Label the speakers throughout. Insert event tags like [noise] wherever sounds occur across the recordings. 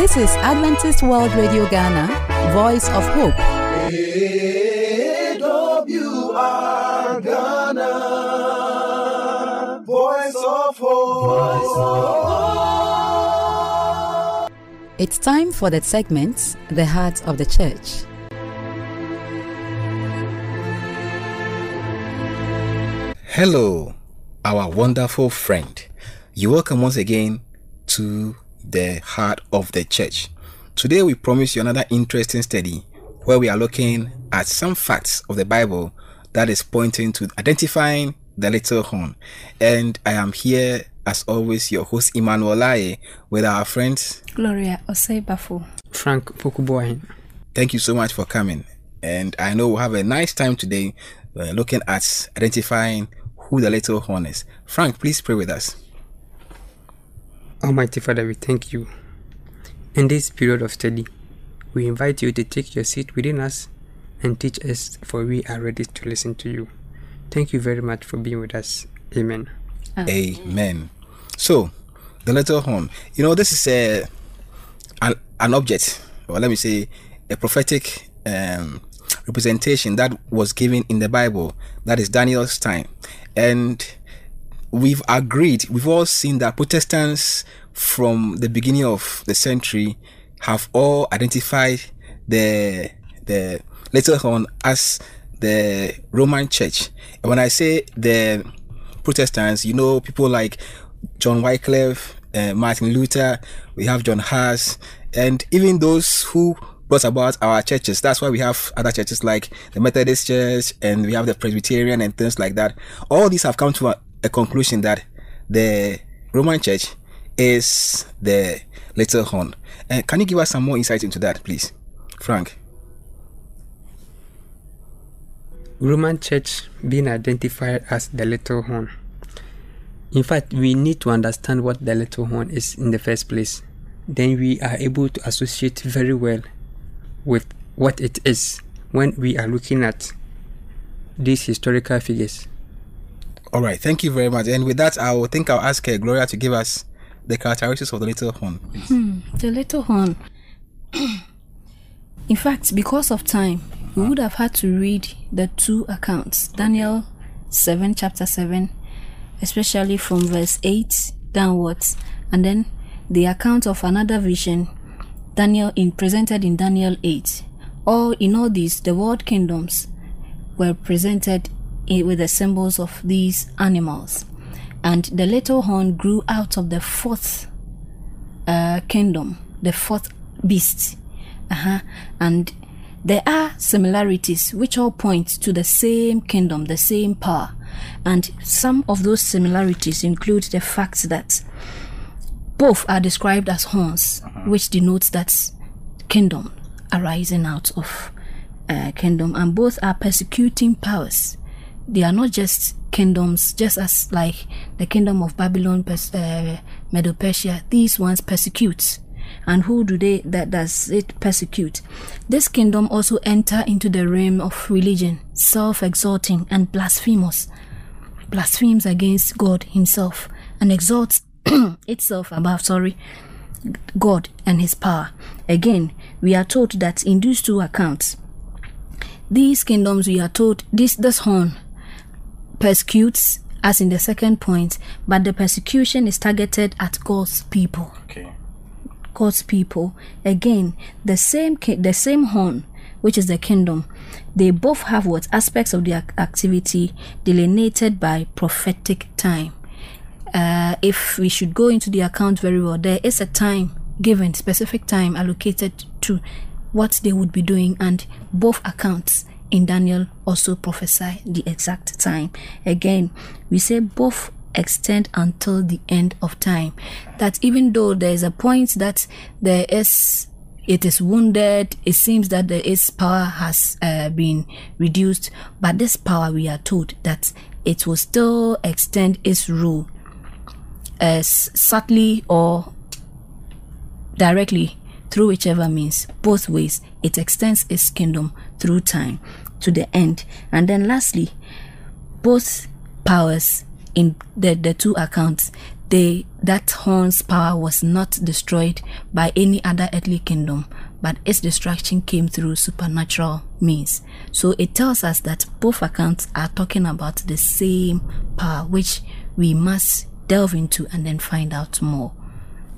Speaker 1: This is Adventist World Radio Ghana, Voice of Hope.
Speaker 2: AWR Ghana, Voice of Hope.
Speaker 1: It's time for the segment, The Heart of the Church.
Speaker 3: Hello, our wonderful friend. You're welcome once again to the heart of the church. Today, we promise you another interesting study where we are looking at some facts of the Bible that is pointing to identifying the little horn. And I am here, as always, your host Emmanuel Laye with our friends
Speaker 4: Gloria Osei
Speaker 5: Frank Pokuboy.
Speaker 3: Thank you so much for coming. And I know we'll have a nice time today uh, looking at identifying who the little horn is. Frank, please pray with us.
Speaker 5: Almighty Father, we thank you. In this period of study, we invite you to take your seat within us and teach us, for we are ready to listen to you. Thank you very much for being with us. Amen.
Speaker 3: Amen. So, the little horn. You know, this is a an, an object, or let me say, a prophetic um, representation that was given in the Bible. That is Daniel's time, and we've agreed. We've all seen that Protestants from the beginning of the century have all identified the the little horn as the Roman Church. And when I say the Protestants, you know, people like John Wycliffe, uh, Martin Luther, we have John Huss, and even those who brought about our churches. That's why we have other churches like the Methodist Church and we have the Presbyterian and things like that. All these have come to a, conclusion that the Roman Church is the little horn. Uh, can you give us some more insight into that, please, Frank?
Speaker 5: Roman Church being identified as the little horn. In fact, we need to understand what the little horn is in the first place. Then we are able to associate very well with what it is when we are looking at these historical figures.
Speaker 3: All right, thank you very much. And with that, I will think I'll ask uh, Gloria to give us the characteristics of the little horn. please.
Speaker 4: The little horn. [clears throat] In fact, because of time, we would have had to read the two accounts Daniel 7, chapter 7, especially from verse 8 downwards, and then the account of another vision, Daniel in presented in Daniel 8. All in all these, the world kingdoms were presented i- with the symbols of these animals, and the little horn grew out of the fourth uh, kingdom, the fourth beast. Uh-huh. And there are similarities which all point to the same kingdom, the same power. And some of those similarities include the fact that both are described as horns, which denotes that kingdom arising out of uh, kingdom, and both are persecuting powers. They are not just kingdoms, just as like the kingdom of Babylon, uh, Medo-Persia. These ones persecute, and who do they that does it persecute? This kingdom also enter into the realm of religion, self-exalting and blasphemous blasphemes against God Himself and exalts [clears throat] itself above, sorry, God and His power. Again, we are told that in these two accounts, these kingdoms, we are told this this horn persecutes, as in the second point, but the persecution is targeted at God's people.
Speaker 3: Okay.
Speaker 4: God's people. Again, the same ki- the same horn, which is the kingdom, they both have what aspects of their activity delineated by prophetic time. Uh, if we should go into the account very well, there is a time given, specific time allocated to what they would be doing, and both accounts in Daniel also prophesy the exact time. Again, we say both extend until the end of time. That even though there is a point that there is it is wounded, it seems that the, its power has uh, been reduced, but this power we are told that it will still extend its rule as subtly or directly through whichever means both ways it extends its kingdom through time to the end and then lastly both powers in the, the two accounts they that horn's power was not destroyed by any other earthly kingdom, but its destruction came through supernatural means. So it tells us that both accounts are talking about the same power, which we must delve into and then find out more.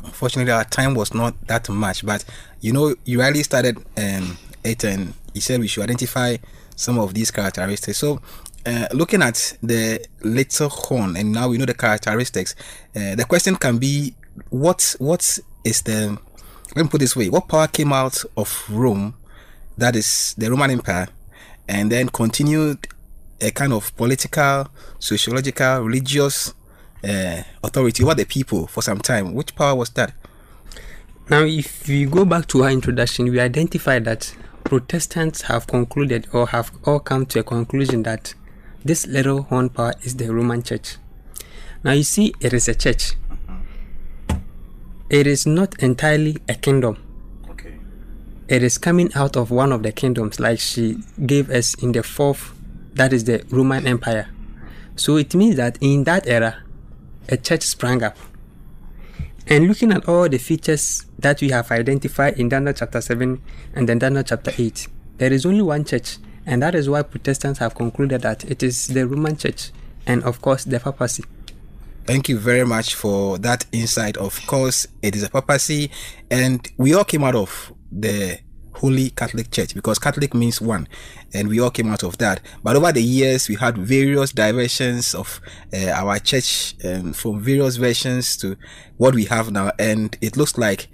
Speaker 3: Unfortunately, our time was not that much, but you know, you really started um, it and you said we should identify some of these characteristics. So, uh, looking at the little horn, and now we know the characteristics. Uh, the question can be, what what is the let me put this way: what power came out of Rome, that is the Roman Empire, and then continued a kind of political, sociological, religious uh, authority over the people for some time. Which power was that?
Speaker 5: Now, if we go back to our introduction, we identified that Protestants have concluded or have all come to a conclusion that this little horn power is the Roman Church. Now, you see, it is a church. It is not entirely a kingdom.
Speaker 3: Okay.
Speaker 5: It is coming out of one of the kingdoms, like she gave us in the fourth, that is the Roman Empire. So it means that in that era, a church sprang up. And looking at all the features that we have identified in Daniel chapter 7 and then Daniel chapter 8, there is only one church, and that is why Protestants have concluded that it is the Roman church and, of course, the papacy.
Speaker 3: Thank you very much for that insight. Of course, it is a papacy, and we all came out of the Holy Catholic Church because Catholic means one, and we all came out of that. But over the years, we had various diversions of uh, our church um, from various versions to what we have now, and it looks like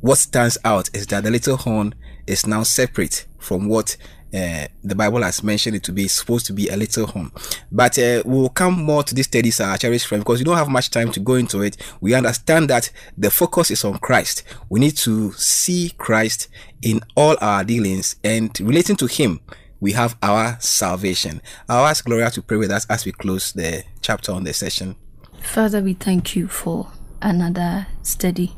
Speaker 3: what stands out is that the little horn is now separate from what uh, the Bible has mentioned it to be supposed to be a little horn. But uh, we'll come more to this studies, our cherished friend, because we don't have much time to go into it. We understand that the focus is on Christ. We need to see Christ in all our dealings and relating to Him. We have our salvation. I'll ask Gloria to pray with us as we close the chapter on the session.
Speaker 4: Father, we thank you for another study.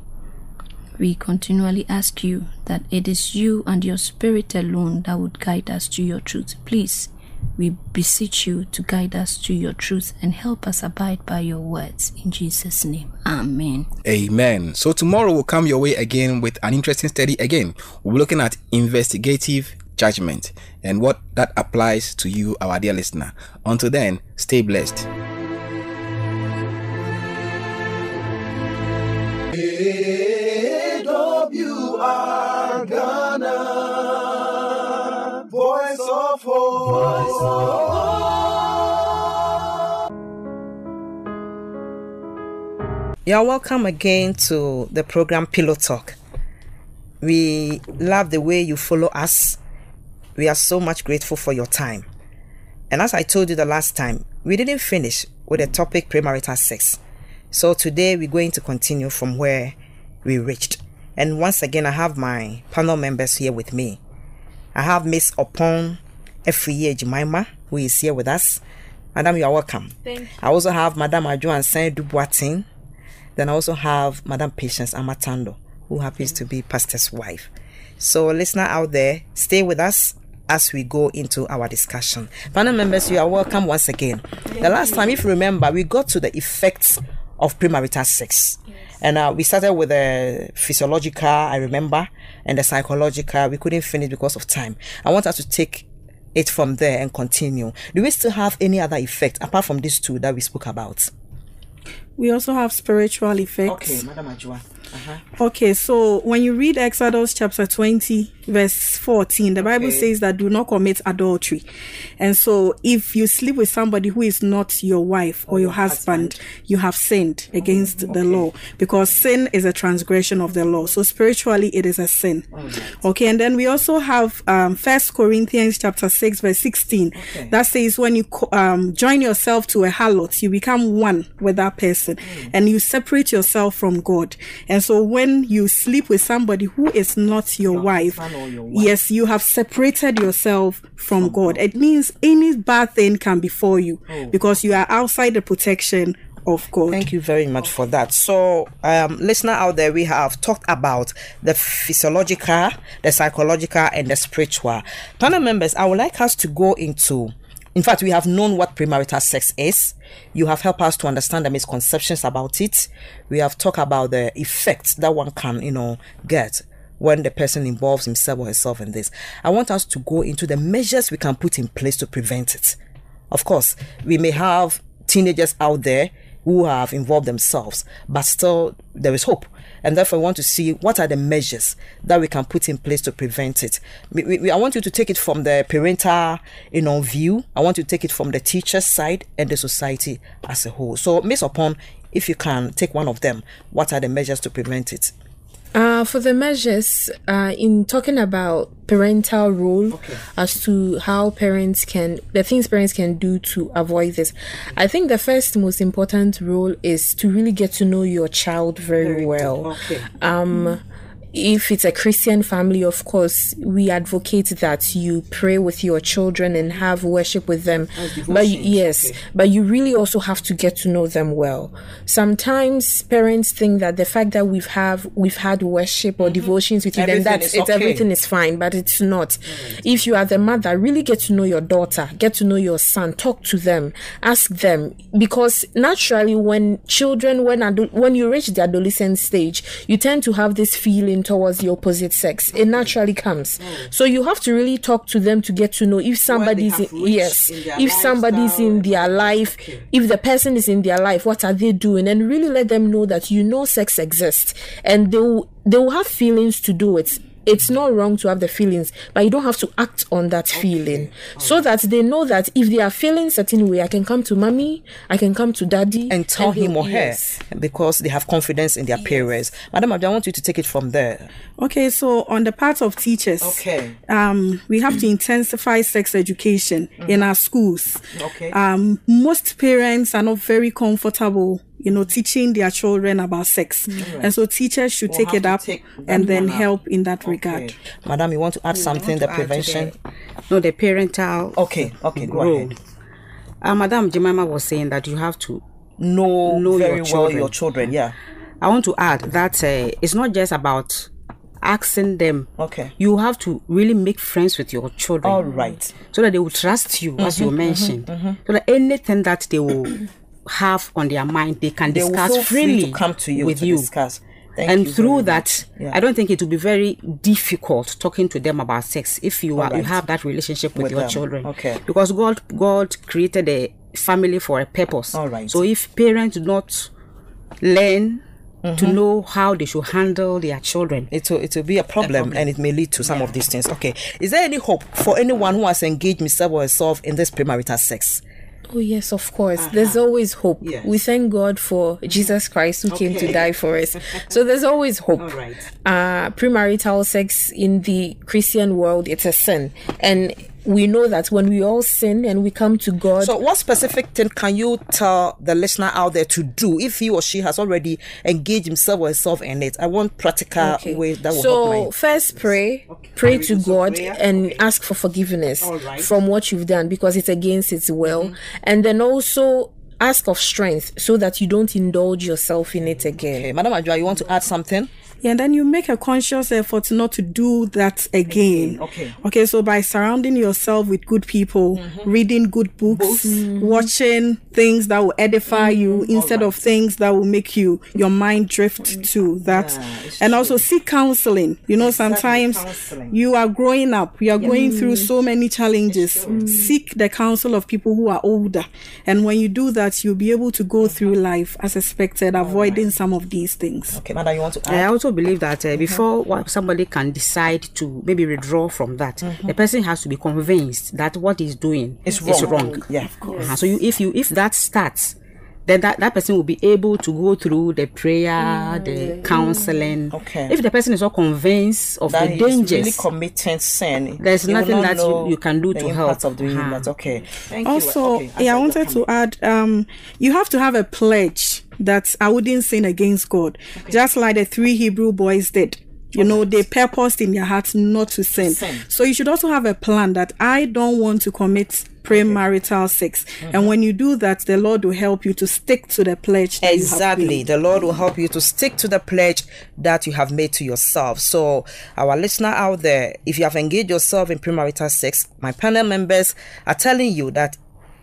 Speaker 4: We continually ask you that it is you and your spirit alone that would guide us to your truth. Please, we beseech you to guide us to your truth and help us abide by your words. In Jesus' name, Amen.
Speaker 3: Amen. So tomorrow will come your way again with an interesting study again. We'll be looking at investigative judgment and what that applies to you, our dear listener. Until then, stay blessed.
Speaker 2: AWR Ghana, Voice of Hope.
Speaker 6: You're welcome again to the program Pillow Talk. We love the way you follow us. We are so much grateful for your time. And as I told you the last time, we didn't finish with the topic premarital sex. So today we're going to continue from where we reached. And once again, I have my panel members here with me. I have Miss Opon Efriye Jemima, who is here with us. Madam, you are welcome.
Speaker 4: Thank you.
Speaker 6: I also have Madam Adjoan Saint Duboatin. Then I also have Madam Patience Amatando, who happens to be Pastor's wife. So, listener out there, stay with us as we go into our discussion. Panel members, you are welcome once again. The last time, if you remember, we got to the effects of premarital sex. And uh, we started with the physiological, I remember, and the psychological. We couldn't finish because of time. I want us to take it from there and continue. Do we still have any other effect apart from these two that we spoke about?
Speaker 7: We also have spiritual effects.
Speaker 6: Okay, Madam Ajua. Uh-huh.
Speaker 7: Okay, so when you read Exodus chapter 20, verse 14, the Bible says that do not commit adultery. And so if you sleep with somebody who is not your wife or, your husband, you have sinned against the law because sin is a transgression of the law. So spiritually, it is a sin. Okay, and then we also have um, First Corinthians chapter 6, verse 16. That says when you um, join yourself to a harlot, you become one with that person and you separate yourself from God. And so when you sleep with somebody who is not your wife,
Speaker 6: your wife.
Speaker 7: yes, you have separated yourself from God. It means any bad thing can befall you because you are outside the protection of God.
Speaker 6: Thank you very much for that. So, um, listener out there, we have talked about the physiological, the psychological, and the spiritual. Panel members, I would like us to go into in fact, we have known what premarital sex is. You have helped us to understand the misconceptions about it. We have talked about the effects that one can, you know, get when the person involves himself or herself in this. I want us to go into the measures we can put in place to prevent it. Of course, we may have teenagers out there who have involved themselves, but still there is hope. And therefore, I want to see what are the measures that we can put in place to prevent it. We, we, I want you to take it from the parental, you know, view. I want you to take it from the teacher's side and the society as a whole. So, Miss Upon, if you can take one of them, what are the measures to prevent it?
Speaker 8: Uh, for the measures, uh, in talking about parental role as to how parents can, the things parents can do to avoid this, I think the first most important role is to really get to know your child very, well.
Speaker 6: Okay.
Speaker 8: Um, if it's a Christian family, of course, we advocate that you pray with your children and have worship with them. But you- yes, but you really also have to get to know them well. Sometimes parents think that the fact that we've have we've had worship or mm-hmm. devotions with you, then
Speaker 6: Everything
Speaker 8: that's
Speaker 6: is
Speaker 8: it.
Speaker 6: okay.
Speaker 8: Everything is fine, but it's not. If you are the mother, really get to know your daughter, get to know your son, talk to them, ask them, because naturally, when children, when ado- when you reach the adolescent stage, you tend to have this feeling towards the opposite sex. It naturally comes. So you have to really talk to them to get to know if somebody's in, yes,
Speaker 6: in
Speaker 8: if somebody's in their life, if the person is in their life, what are they doing, and really let them know that you know sex exists, and they will they will have feelings to do it. It's not wrong to have the feelings, but you don't have to act on that feeling, so that they know that if they are feeling certain way, I can come to mommy, I can come to daddy,
Speaker 6: and tell
Speaker 8: they-
Speaker 6: him or her
Speaker 8: yes.
Speaker 6: because they have confidence in their parents. Madam, Abdi, I want you to take it from there.
Speaker 7: Okay, so on the part of teachers,
Speaker 6: Okay.
Speaker 7: um, we have to intensify sex education in our schools.
Speaker 6: Okay.
Speaker 7: Um, most parents are not very comfortable, you know, teaching their children about sex, and so teachers should take it up
Speaker 6: take
Speaker 7: and then
Speaker 6: up.
Speaker 7: help in that regard.
Speaker 6: Madam, you want to add something, the
Speaker 9: add
Speaker 6: prevention?
Speaker 9: the- no, the parental.
Speaker 6: Okay, okay, go
Speaker 9: role.
Speaker 6: ahead.
Speaker 9: Uh, Madam Jemima was saying that you have to.
Speaker 6: Know,
Speaker 9: Know your
Speaker 6: well
Speaker 9: children.
Speaker 6: your children, yeah.
Speaker 9: I want to add that uh, it's not just about asking them.
Speaker 6: Okay.
Speaker 9: You have to really make friends with your children.
Speaker 6: All right.
Speaker 9: So that they will trust you, as you
Speaker 6: Mm-hmm,
Speaker 9: mentioned. So that anything that they will have on their mind, they can
Speaker 6: They
Speaker 9: discuss
Speaker 6: free
Speaker 9: freely
Speaker 6: to come to you
Speaker 9: with
Speaker 6: to
Speaker 9: you.
Speaker 6: discuss. Thank
Speaker 9: and
Speaker 6: you
Speaker 9: through that.
Speaker 6: Yeah.
Speaker 9: I don't think it will be very difficult talking to them about sex if you are you have that relationship with,
Speaker 6: With
Speaker 9: your
Speaker 6: them.
Speaker 9: children.
Speaker 6: Okay.
Speaker 9: Because God God created a family for a purpose.
Speaker 6: All right.
Speaker 9: So if parents do not learn
Speaker 6: Mm-hmm.
Speaker 9: to know how they should handle their children,
Speaker 6: it will, it will be a problem, and it may lead to some of these things. Okay. Is there any hope for anyone who has engaged himself or herself in this premarital sex?
Speaker 8: Oh yes, of course. There's always hope.
Speaker 9: Yes.
Speaker 8: We thank God for Jesus Christ who came to die for us. [laughs] So there's always hope.
Speaker 9: All right.
Speaker 8: Uh premarital sex in the Christian world it's a sin. And we know that when we all sin and we come to God
Speaker 6: So, what specific thing can you tell the listener out there to do if he or she has already engaged himself or herself in it? I want practical
Speaker 8: Okay.
Speaker 6: ways that will
Speaker 8: so
Speaker 6: help my.
Speaker 8: first pray okay. pray to god and ask for forgiveness from what you've done because it's against its will
Speaker 6: Mm-hmm.
Speaker 8: and then also ask of strength so that you don't indulge yourself in it again
Speaker 6: Okay, Madam Adjoa, you want to add something?
Speaker 7: Yeah, and then you make a conscious effort not to do that again.
Speaker 6: Okay.
Speaker 7: Okay, so by surrounding yourself with good people, mm-hmm. reading good books, mm-hmm. watching things that will edify you mm-hmm. instead of things that will make you your mind drift to that. and also seek counseling. You know, sometimes
Speaker 6: counseling.
Speaker 7: you are growing up, you are going through so many challenges. Seek the counsel of people who are older. And when you do that, you'll be able to go through life as expected, avoiding some of these things.
Speaker 6: Okay, Madam, you want to
Speaker 9: I
Speaker 6: add?
Speaker 9: Also believe that uh, before what somebody can decide to maybe withdraw from that, the person has to be convinced that what he's doing
Speaker 6: It's
Speaker 9: is
Speaker 6: wrong.
Speaker 9: wrong.
Speaker 6: Yeah, of course.
Speaker 9: Uh-huh. So you, if you if that starts, then that, that person will be able to go through the prayer, the counseling.
Speaker 6: Okay.
Speaker 9: If the person is not convinced of
Speaker 6: That
Speaker 9: the
Speaker 6: he's
Speaker 9: dangers,
Speaker 6: really committing sin.
Speaker 9: There's nothing
Speaker 6: not
Speaker 9: that you- you can do to help.
Speaker 6: of doing
Speaker 9: Uh-huh.
Speaker 6: that. Okay. Thank you.
Speaker 7: also
Speaker 6: Okay,
Speaker 7: yeah i wanted to add um you have to have a pledge that i wouldn't sin against god just like the three hebrew boys did You know, they purposed in their hearts not to sin.
Speaker 6: Sin.
Speaker 7: So you should also have a plan that I don't want to commit premarital sex.
Speaker 6: Mm-hmm.
Speaker 7: And when you do that, the Lord will help you to stick to the pledge. that you have
Speaker 6: Exactly. The Lord will help you to stick to the pledge that you have made to yourself. So, our listener out there, if you have engaged yourself in premarital sex, my panel members are telling you that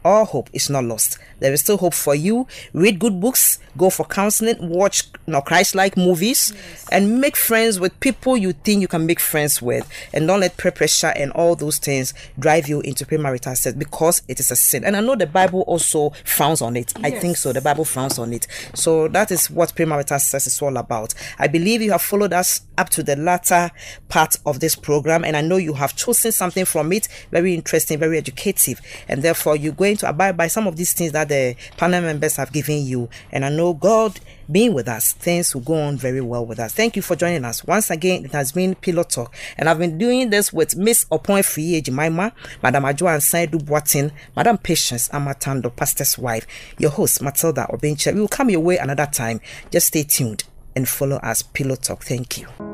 Speaker 6: all hope is not lost. There is still hope for you. Read good books, go for counseling, watch you know, Christ-like movies, and make friends with people you think you can make friends with. And don't let peer pressure and all those things drive you into premarital sex because it is a sin. And I know the Bible also frowns on it. I think so. The Bible frowns on it. So that is what premarital sex is all about. I believe you have followed us up to the latter part of this program, and I know you have chosen something from it very interesting, very educative, and therefore you're going to abide by some of these things that the panel members have given you. And I know God being with us, things will go on very well with us. Thank you for joining us. Once again, it has been Pillow Talk, and I've been doing this with Miss Opoin Free Jemima, Madam Ajoan Saidu Boatin, Madam Patience Amatando, Pastor's wife, your host Matilda Obenche. We will come your way another time. Just stay tuned and follow us. Pillow Talk. Thank you.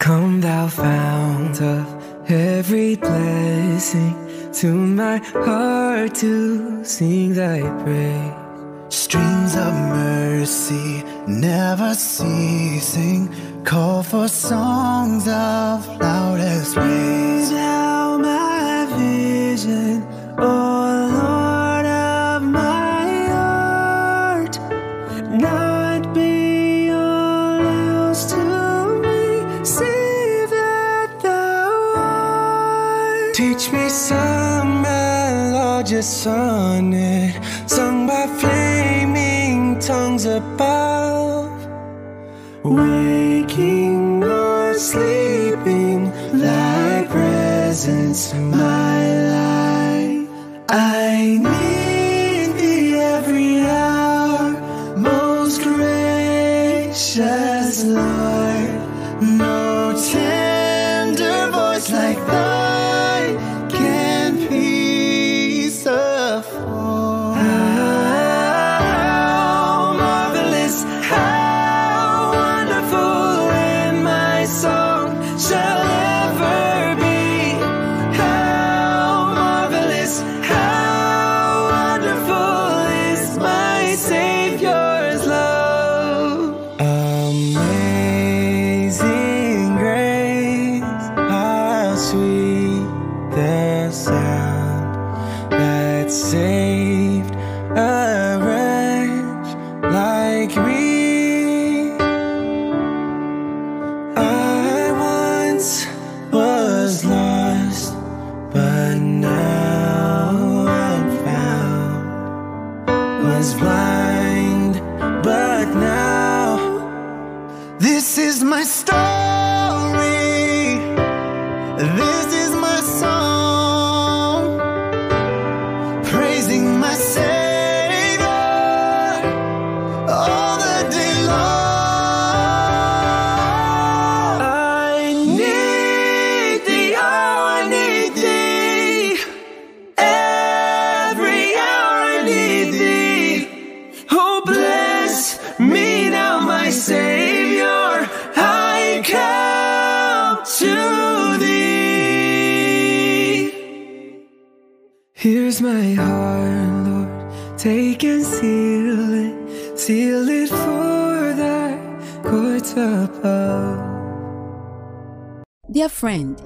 Speaker 10: Come thou fount of every blessing, to my heart to sing thy praise.
Speaker 2: Streams of mercy never ceasing. Call for songs of loudest praise.
Speaker 10: Thou my vision, O sonnet, sung by flaming tongues above. Waking or sleeping, thy presence, my My heart, Lord. Take and seal it, seal it for thy courts above.
Speaker 1: Dear friend,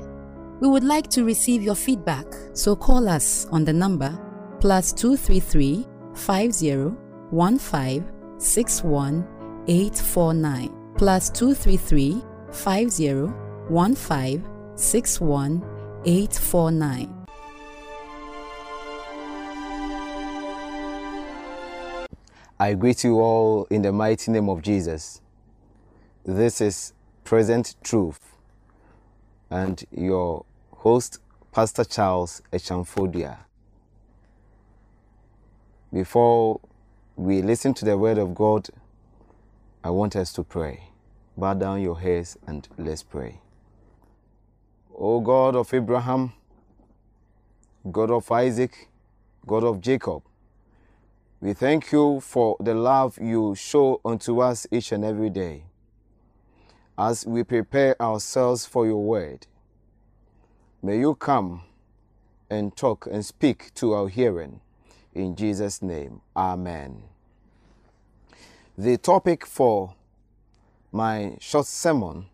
Speaker 1: we would like to receive your feedback, so call us on the number plus 233 50 15 849 plus 233 50 15
Speaker 11: I greet you all in the mighty name of Jesus. This is Present Truth and your host, Pastor Charles Echamfodia. Before we listen to the word of God, I want us to pray. Bow down your heads and let's pray. O God of Abraham, God of Isaac, God of Jacob, We thank you for the love you show unto us each and every day as we prepare ourselves for your word. May you come and talk and speak to our hearing. In Jesus' name, Amen. The topic for my short sermon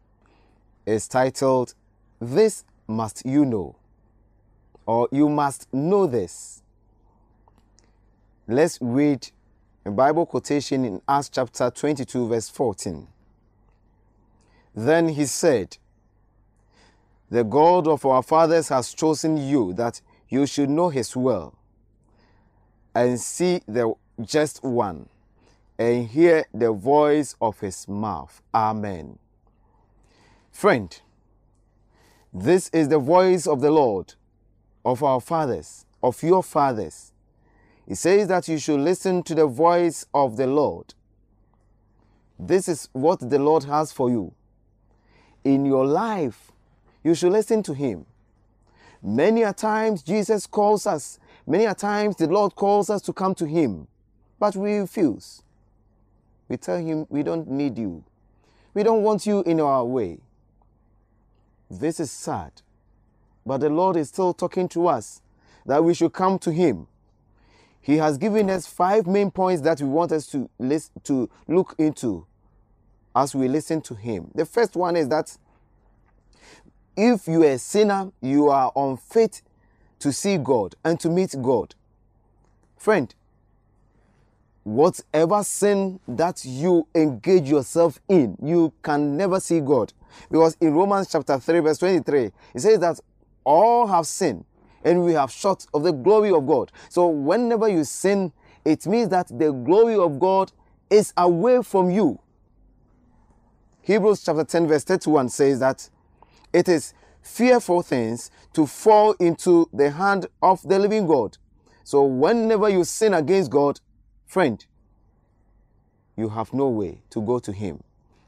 Speaker 11: is titled, This Must You Know, or You Must Know This. Let's read a Bible quotation in Acts chapter 22, verse 14. Then he said, The God of our fathers has chosen you that you should know his will and see the just one and hear the voice of his mouth. Amen. Friend, this is the voice of the Lord, of our fathers, of your fathers. He says that you should listen to the voice of the Lord. This is what the Lord has for you. In your life, you should listen to Him. Many a times Jesus calls us, many a times the Lord calls us to come to Him, but we refuse. We tell Him we don't need you. We don't want you in our way. This is sad. But the Lord is still talking to us that we should come to Him. He has given us five main points that we want us to listen, to look into as we listen to Him. The first one is that if you are a sinner, you are unfit to see God and to meet God. Friend, whatever sin that you engage yourself in, you can never see God. Because in Romans chapter 3, verse 23, it says that all have sinned and we have short of the glory of God. So whenever you sin, it means that the glory of God is away from you. Hebrews chapter 10, verse 31 says that it is fearful things to fall into the hand of the living God. So whenever you sin against God, friend, you have no way to go to Him.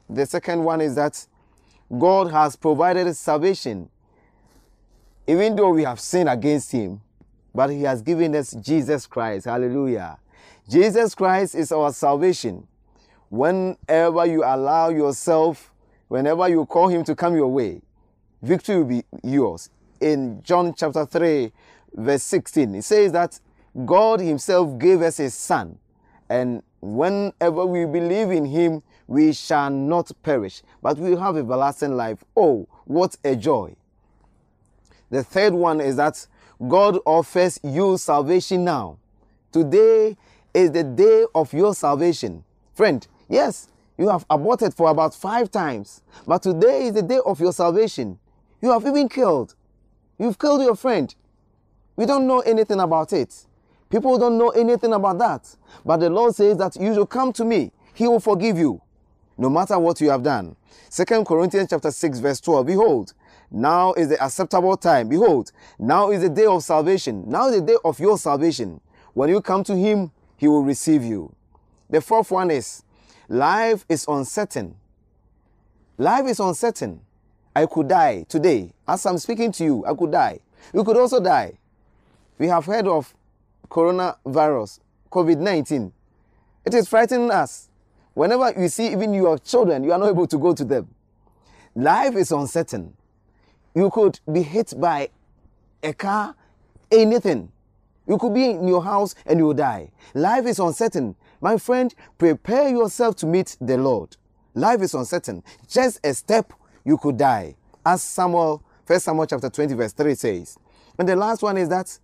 Speaker 11: The second one is that God has provided salvation, even though we have sinned against Him, but He has given us Jesus Christ. Hallelujah. Jesus Christ is our salvation. Whenever you allow yourself, whenever you call Him to come your way, victory will be yours. In John chapter 3, verse 16, it says that God Himself gave us His Son, and whenever we believe in Him, we shall not perish, but we have everlasting life. Oh, what a joy! The third one is that God offers you salvation now. Today is the day of your salvation. Friend, yes, you have aborted for about five times, but today is the day of your salvation. You have even killed. You've killed your friend. We don't know anything about it. People don't know anything about that. But the Lord says that you should come to me. He will forgive you, no matter what you have done. Second Corinthians chapter 6, verse 12. Behold, now is the acceptable time. Behold, now is the day of salvation. Now is the day of your salvation. When you come to Him, He will receive you. The fourth one is life is uncertain. Life is uncertain. I could die today. As I'm speaking to you, I could die. You could also die. We have heard of coronavirus, COVID 19. It is frightening us. Whenever you see even your children, you are not able to go to them. Life is uncertain. You could be hit by a car, anything. You could be in your house and you will die. Life is uncertain. My friend, prepare yourself to meet the Lord. Life is uncertain. Just a step, you could die. As Samuel, 1 Samuel chapter 20, verse 3 says. And the last one is that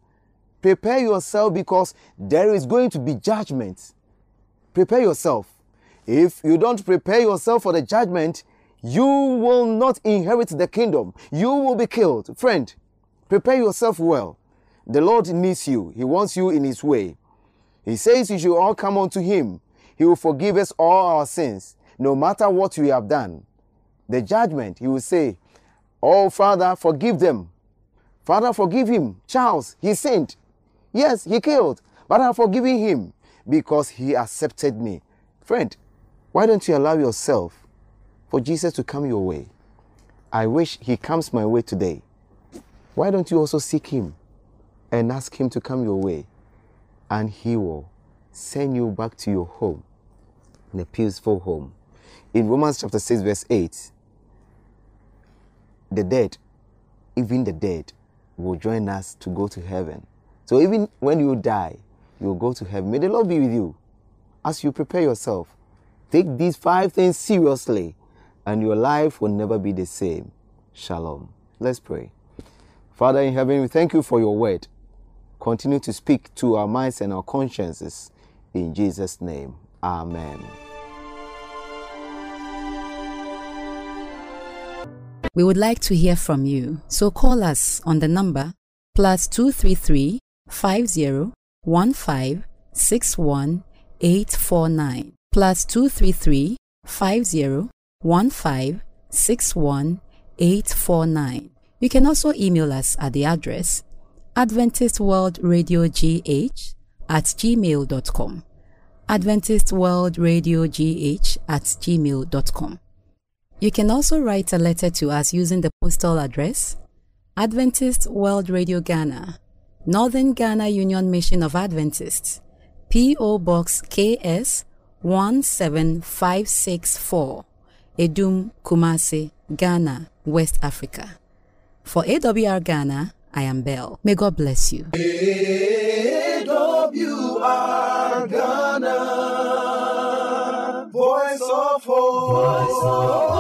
Speaker 11: prepare yourself because there is going to be judgment. Prepare yourself. If you don't prepare yourself for the judgment, you will not inherit the kingdom. You will be killed. Friend, prepare yourself well. The Lord needs you. He wants you in His way. He says you should all come unto Him. He will forgive us all our sins, no matter what we have done. The judgment, He will say, Oh, Father, forgive them. Father, forgive him. Charles, he sinned. Yes, he killed, but I'm forgiving him because he accepted me. Friend, why don't you allow yourself for Jesus to come your way? I wish he comes my way today. Why don't you also seek him and ask him to come your way? And he will send you back to your home, in a peaceful home. In Romans chapter 6, verse 8, the dead, even the dead, will join us to go to heaven. So even when you die, you will go to heaven. May the Lord be with you as you prepare yourself. Take these five things seriously, and your life will never be the same. Shalom. Let's pray. Father in heaven, we thank you for your word. Continue to speak to our minds and our consciences. In Jesus' name, Amen.
Speaker 1: We would like to hear from you, so call us on the number plus 233 50 15 61 849 plus 233 50 15 61 849. You can also email us at the address Adventist World Radio GH at gmail.com. Adventist World Radio GH at gmail.com. You can also write a letter to us using the postal address Adventist World Radio Ghana, Northern Ghana Union Mission of Adventists, P.O. Box KS 17564, Adum, Kumasi, Ghana, West Africa. For AWR Ghana, I am Belle. May God bless you.
Speaker 2: AWR Ghana, voice of hope. Voice of